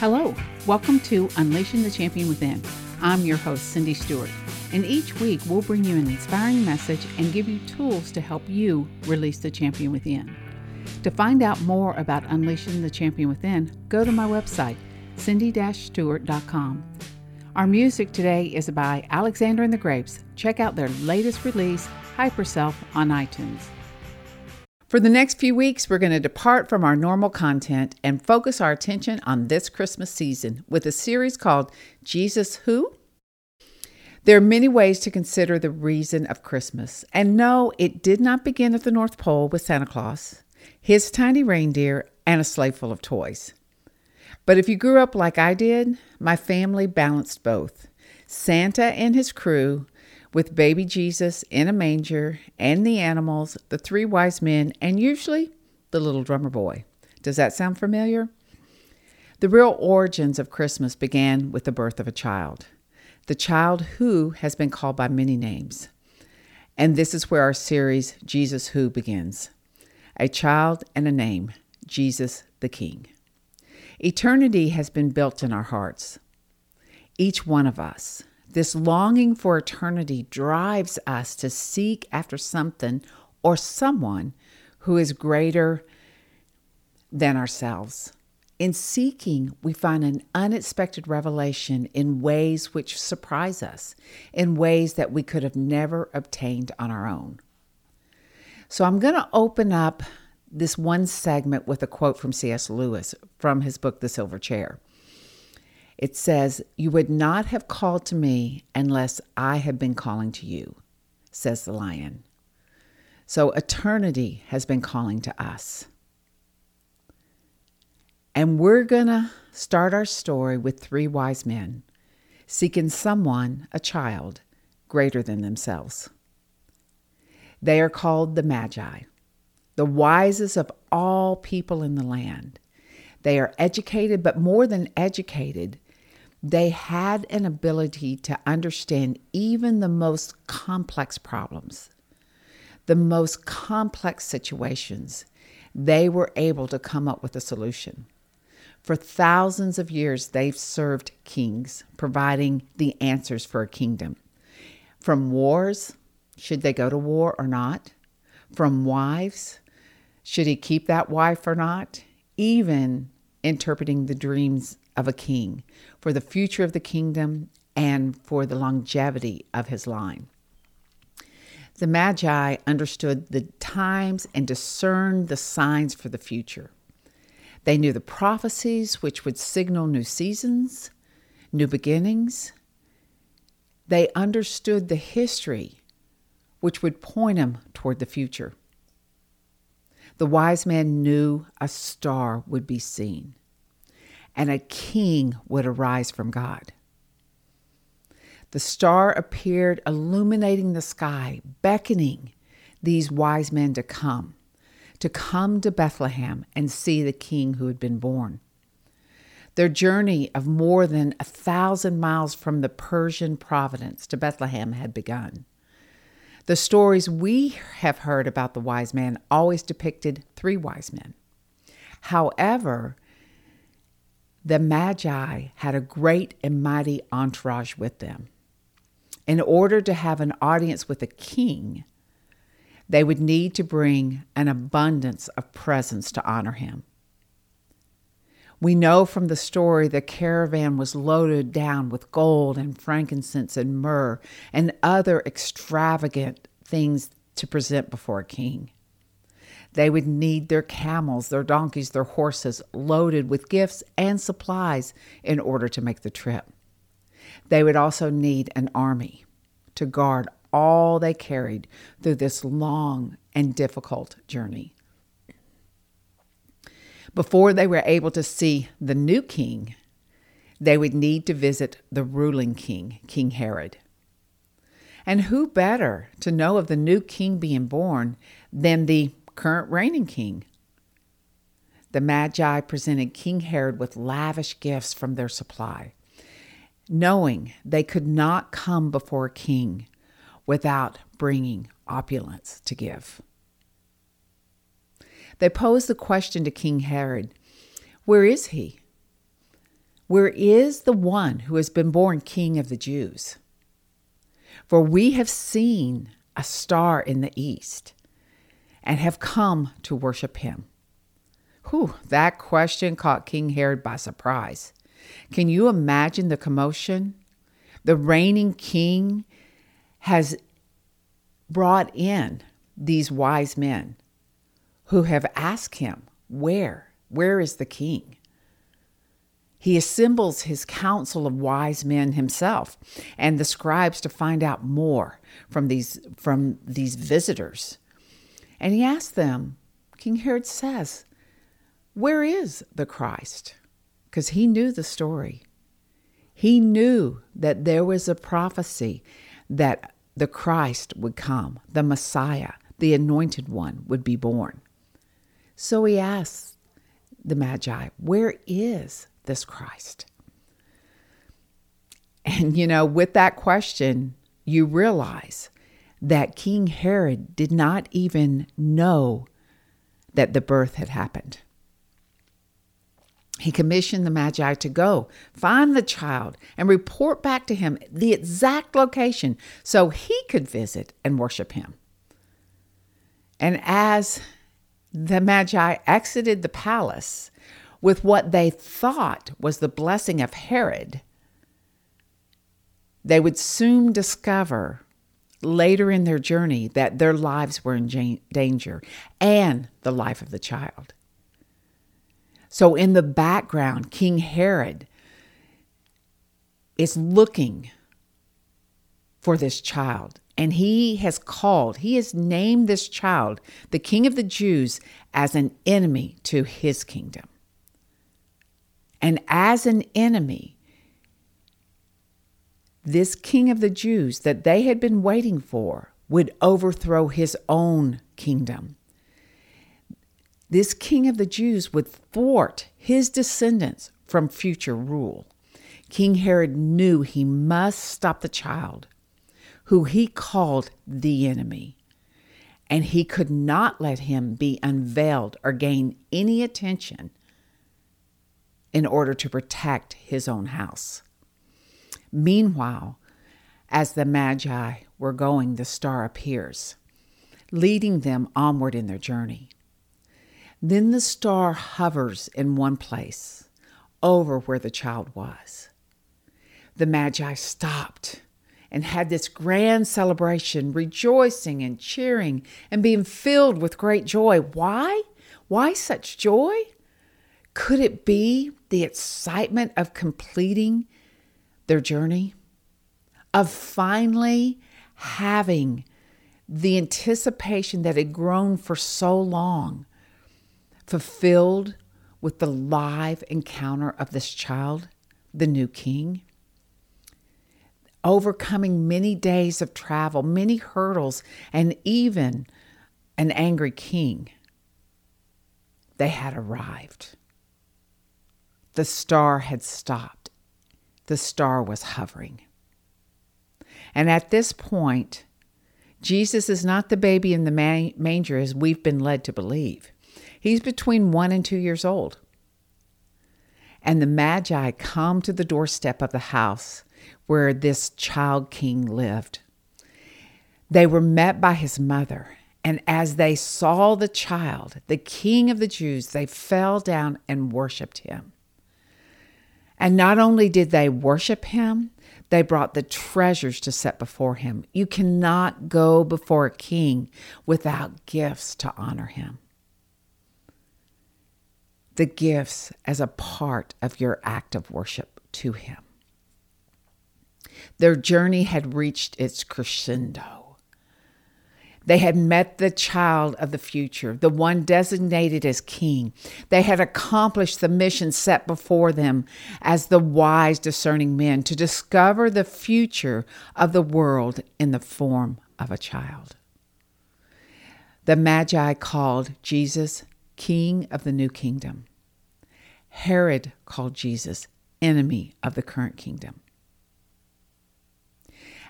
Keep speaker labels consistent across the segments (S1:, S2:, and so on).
S1: Hello, welcome to Unleashing the Champion Within. I'm your host, Cindy Stewart, and each week we'll bring you an inspiring message and give you tools to help you release the champion within. To find out more about Unleashing the Champion Within, go to my website, cindy-stewart.com. Our music today is by Alexander and the Grapes. Check out their latest release, Hyperself, on iTunes. For the next few weeks, we're going to depart from our normal content and focus our attention on this Christmas season with a series called Jesus Who? There are many ways to consider the reason of Christmas. And no, it did not begin at the North Pole with Santa Claus, his tiny reindeer, and a sleigh full of toys. But if you grew up like I did, my family balanced both Santa and his crew with baby Jesus in a manger and the animals, the three wise men, and usually the little drummer boy. Does that sound familiar? The real origins of Christmas began with the birth of a child, the child who has been called by many names. And this is where our series, Jesus Who, begins. A child and a name, Jesus the King. Eternity has been built in our hearts. Each one of us, this longing for eternity drives us to seek after something or someone who is greater than ourselves. In seeking, we find an unexpected revelation in ways which surprise us, in ways that we could have never obtained on our own. So, I'm going to open up this one segment with a quote from C.S. Lewis from his book, The Silver Chair. It says, You would not have called to me unless I had been calling to you, says the lion. So eternity has been calling to us. And we're going to start our story with three wise men seeking someone, a child, greater than themselves. They are called the Magi, the wisest of all people in the land. They are educated, but more than educated, they had an ability to understand even the most complex problems, the most complex situations. They were able to come up with a solution. For thousands of years, they've served kings, providing the answers for a kingdom. From wars, should they go to war or not? From wives, should he keep that wife or not? Even interpreting the dreams of a king, for the future of the kingdom, and for the longevity of his line. The Magi understood the times and discerned the signs for the future. They knew the prophecies which would signal new seasons, new beginnings. They understood the history which would point them toward the future. The wise man knew a star would be seen and a king would arise from God. The star appeared illuminating the sky, beckoning these wise men to come, to come to Bethlehem and see the king who had been born. Their journey of more than a thousand miles from the Persian province to Bethlehem had begun. The stories we have heard about the wise man always depicted three wise men. However, the Magi had a great and mighty entourage with them. In order to have an audience with a king, they would need to bring an abundance of presents to honor him. We know from the story the caravan was loaded down with gold and frankincense and myrrh and other extravagant things to present before a king. They would need their camels, their donkeys, their horses loaded with gifts and supplies in order to make the trip. They would also need an army to guard all they carried through this long and difficult journey. Before they were able to see the new king, they would need to visit the ruling king, King Herod. And who better to know of the new king being born than the current reigning king. The Magi presented King Herod with lavish gifts from their supply, knowing they could not come before a king without bringing opulence to give. They posed the question to King Herod Where is he? Where is the one who has been born King of the Jews? For we have seen a star in the east and have come to worship him. Whew, that question caught King Herod by surprise. Can you imagine the commotion? The reigning king has brought in these wise men who have asked him, Where? Where is the king? He assembles his council of wise men himself and the scribes to find out more from these, from these visitors. And he asked them, King Herod says, Where is the Christ? Because he knew the story. He knew that there was a prophecy that the Christ would come, the Messiah, the anointed one would be born. So he asks the Magi, Where is this Christ? And, you know, with that question, you realize that King Herod did not even know that the birth had happened. He commissioned the Magi to go find the child and report back to him the exact location so he could visit and worship him. And as the Magi exited the palace with what they thought was the blessing of Herod, they would soon discover later in their journey that their lives were in danger and the life of the child. So, in the background, King Herod is looking for this child. And he has called, he has named this child, the king of the Jews, as an enemy to his kingdom. And as an enemy, this king of the Jews that they had been waiting for would overthrow his own kingdom. This king of the Jews would thwart his descendants from future rule. King Herod knew he must stop the child, who he called the enemy, and he could not let him be unveiled or gain any attention in order to protect his own house. Meanwhile, as the Magi were going, the star appears, leading them onward in their journey. Then the star hovers in one place, over where the child was. The Magi stopped and had this grand celebration, rejoicing and cheering and being filled with great joy. Why? Why such joy? Could it be the excitement of completing their journey, of finally having the anticipation that had grown for so long fulfilled with the live encounter of this child, the new king? Overcoming many days of travel, many hurdles, and even an angry king, they had arrived. The star had stopped the star was hovering. And at this point, Jesus is not the baby in the manger as we've been led to believe. He's between one and two years old. And the Magi come to the doorstep of the house where this child king lived. They were met by his mother, and as they saw the child, the king of the Jews, they fell down and worshiped him. And not only did they worship him, they brought the treasures to set before him. You cannot go before a king without gifts to honor him. The gifts as a part of your act of worship to him. Their journey had reached its crescendo. They had met the child of the future, the one designated as king. They had accomplished the mission set before them as the wise, discerning men to discover the future of the world in the form of a child. The Magi called Jesus King of the New Kingdom. Herod called Jesus enemy of the current kingdom.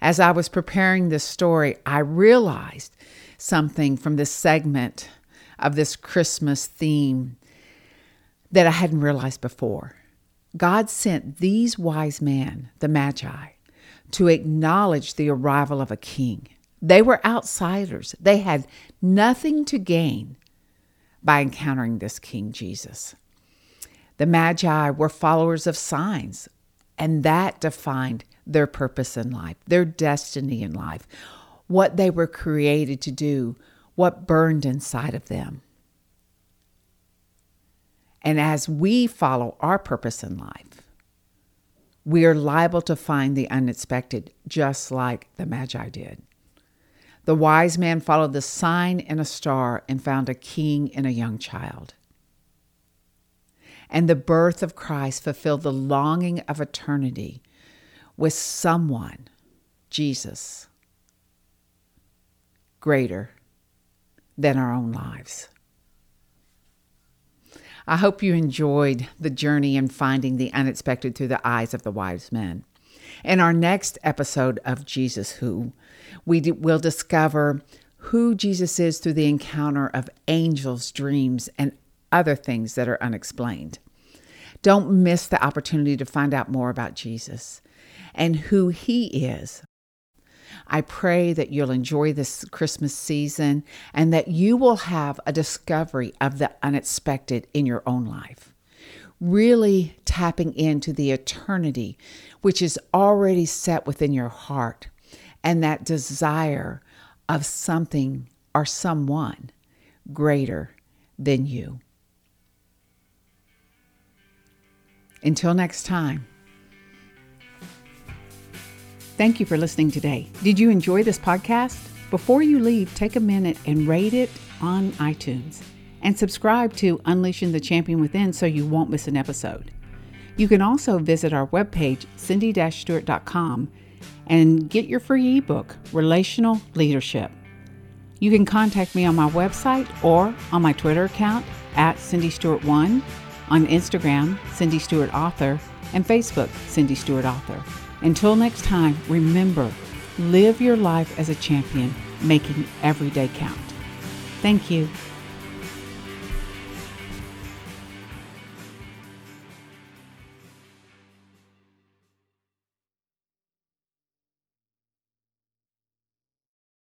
S1: As I was preparing this story, I realized something from this segment of this Christmas theme that I hadn't realized before. God sent these wise men, the Magi, to acknowledge the arrival of a king. They were outsiders. They had nothing to gain by encountering this King Jesus. The Magi were followers of signs, and that defined their purpose in life, their destiny in life, what they were created to do, what burned inside of them. And as we follow our purpose in life, we are liable to find the unexpected, just like the Magi did. The wise man followed the sign in a star and found a king in a young child. And the birth of Christ fulfilled the longing of eternity with someone, Jesus, greater than our own lives. I hope you enjoyed the journey in finding the unexpected through the eyes of the wise men. In our next episode of Jesus Who, we will discover who Jesus is through the encounter of angels, dreams, and other things that are unexplained. Don't miss the opportunity to find out more about Jesus and who he is. I pray that you'll enjoy this Christmas season and that you will have a discovery of the unexpected in your own life. Really tapping into the eternity which is already set within your heart and that desire of something or someone greater than you. Until next time. Thank you for listening today. Did you enjoy this podcast? Before you leave, take a minute and rate it on iTunes and subscribe to Unleashing the Champion Within so you won't miss an episode. You can also visit our webpage, cindy-stewart.com, and get your free ebook, Relational Leadership. You can contact me on my website or on my Twitter account at Cindy Stewart One, on Instagram, Cindy Stewart Author, and Facebook, Cindy Stewart Author. Until next time, remember, live your life as a champion, making every day count. Thank you.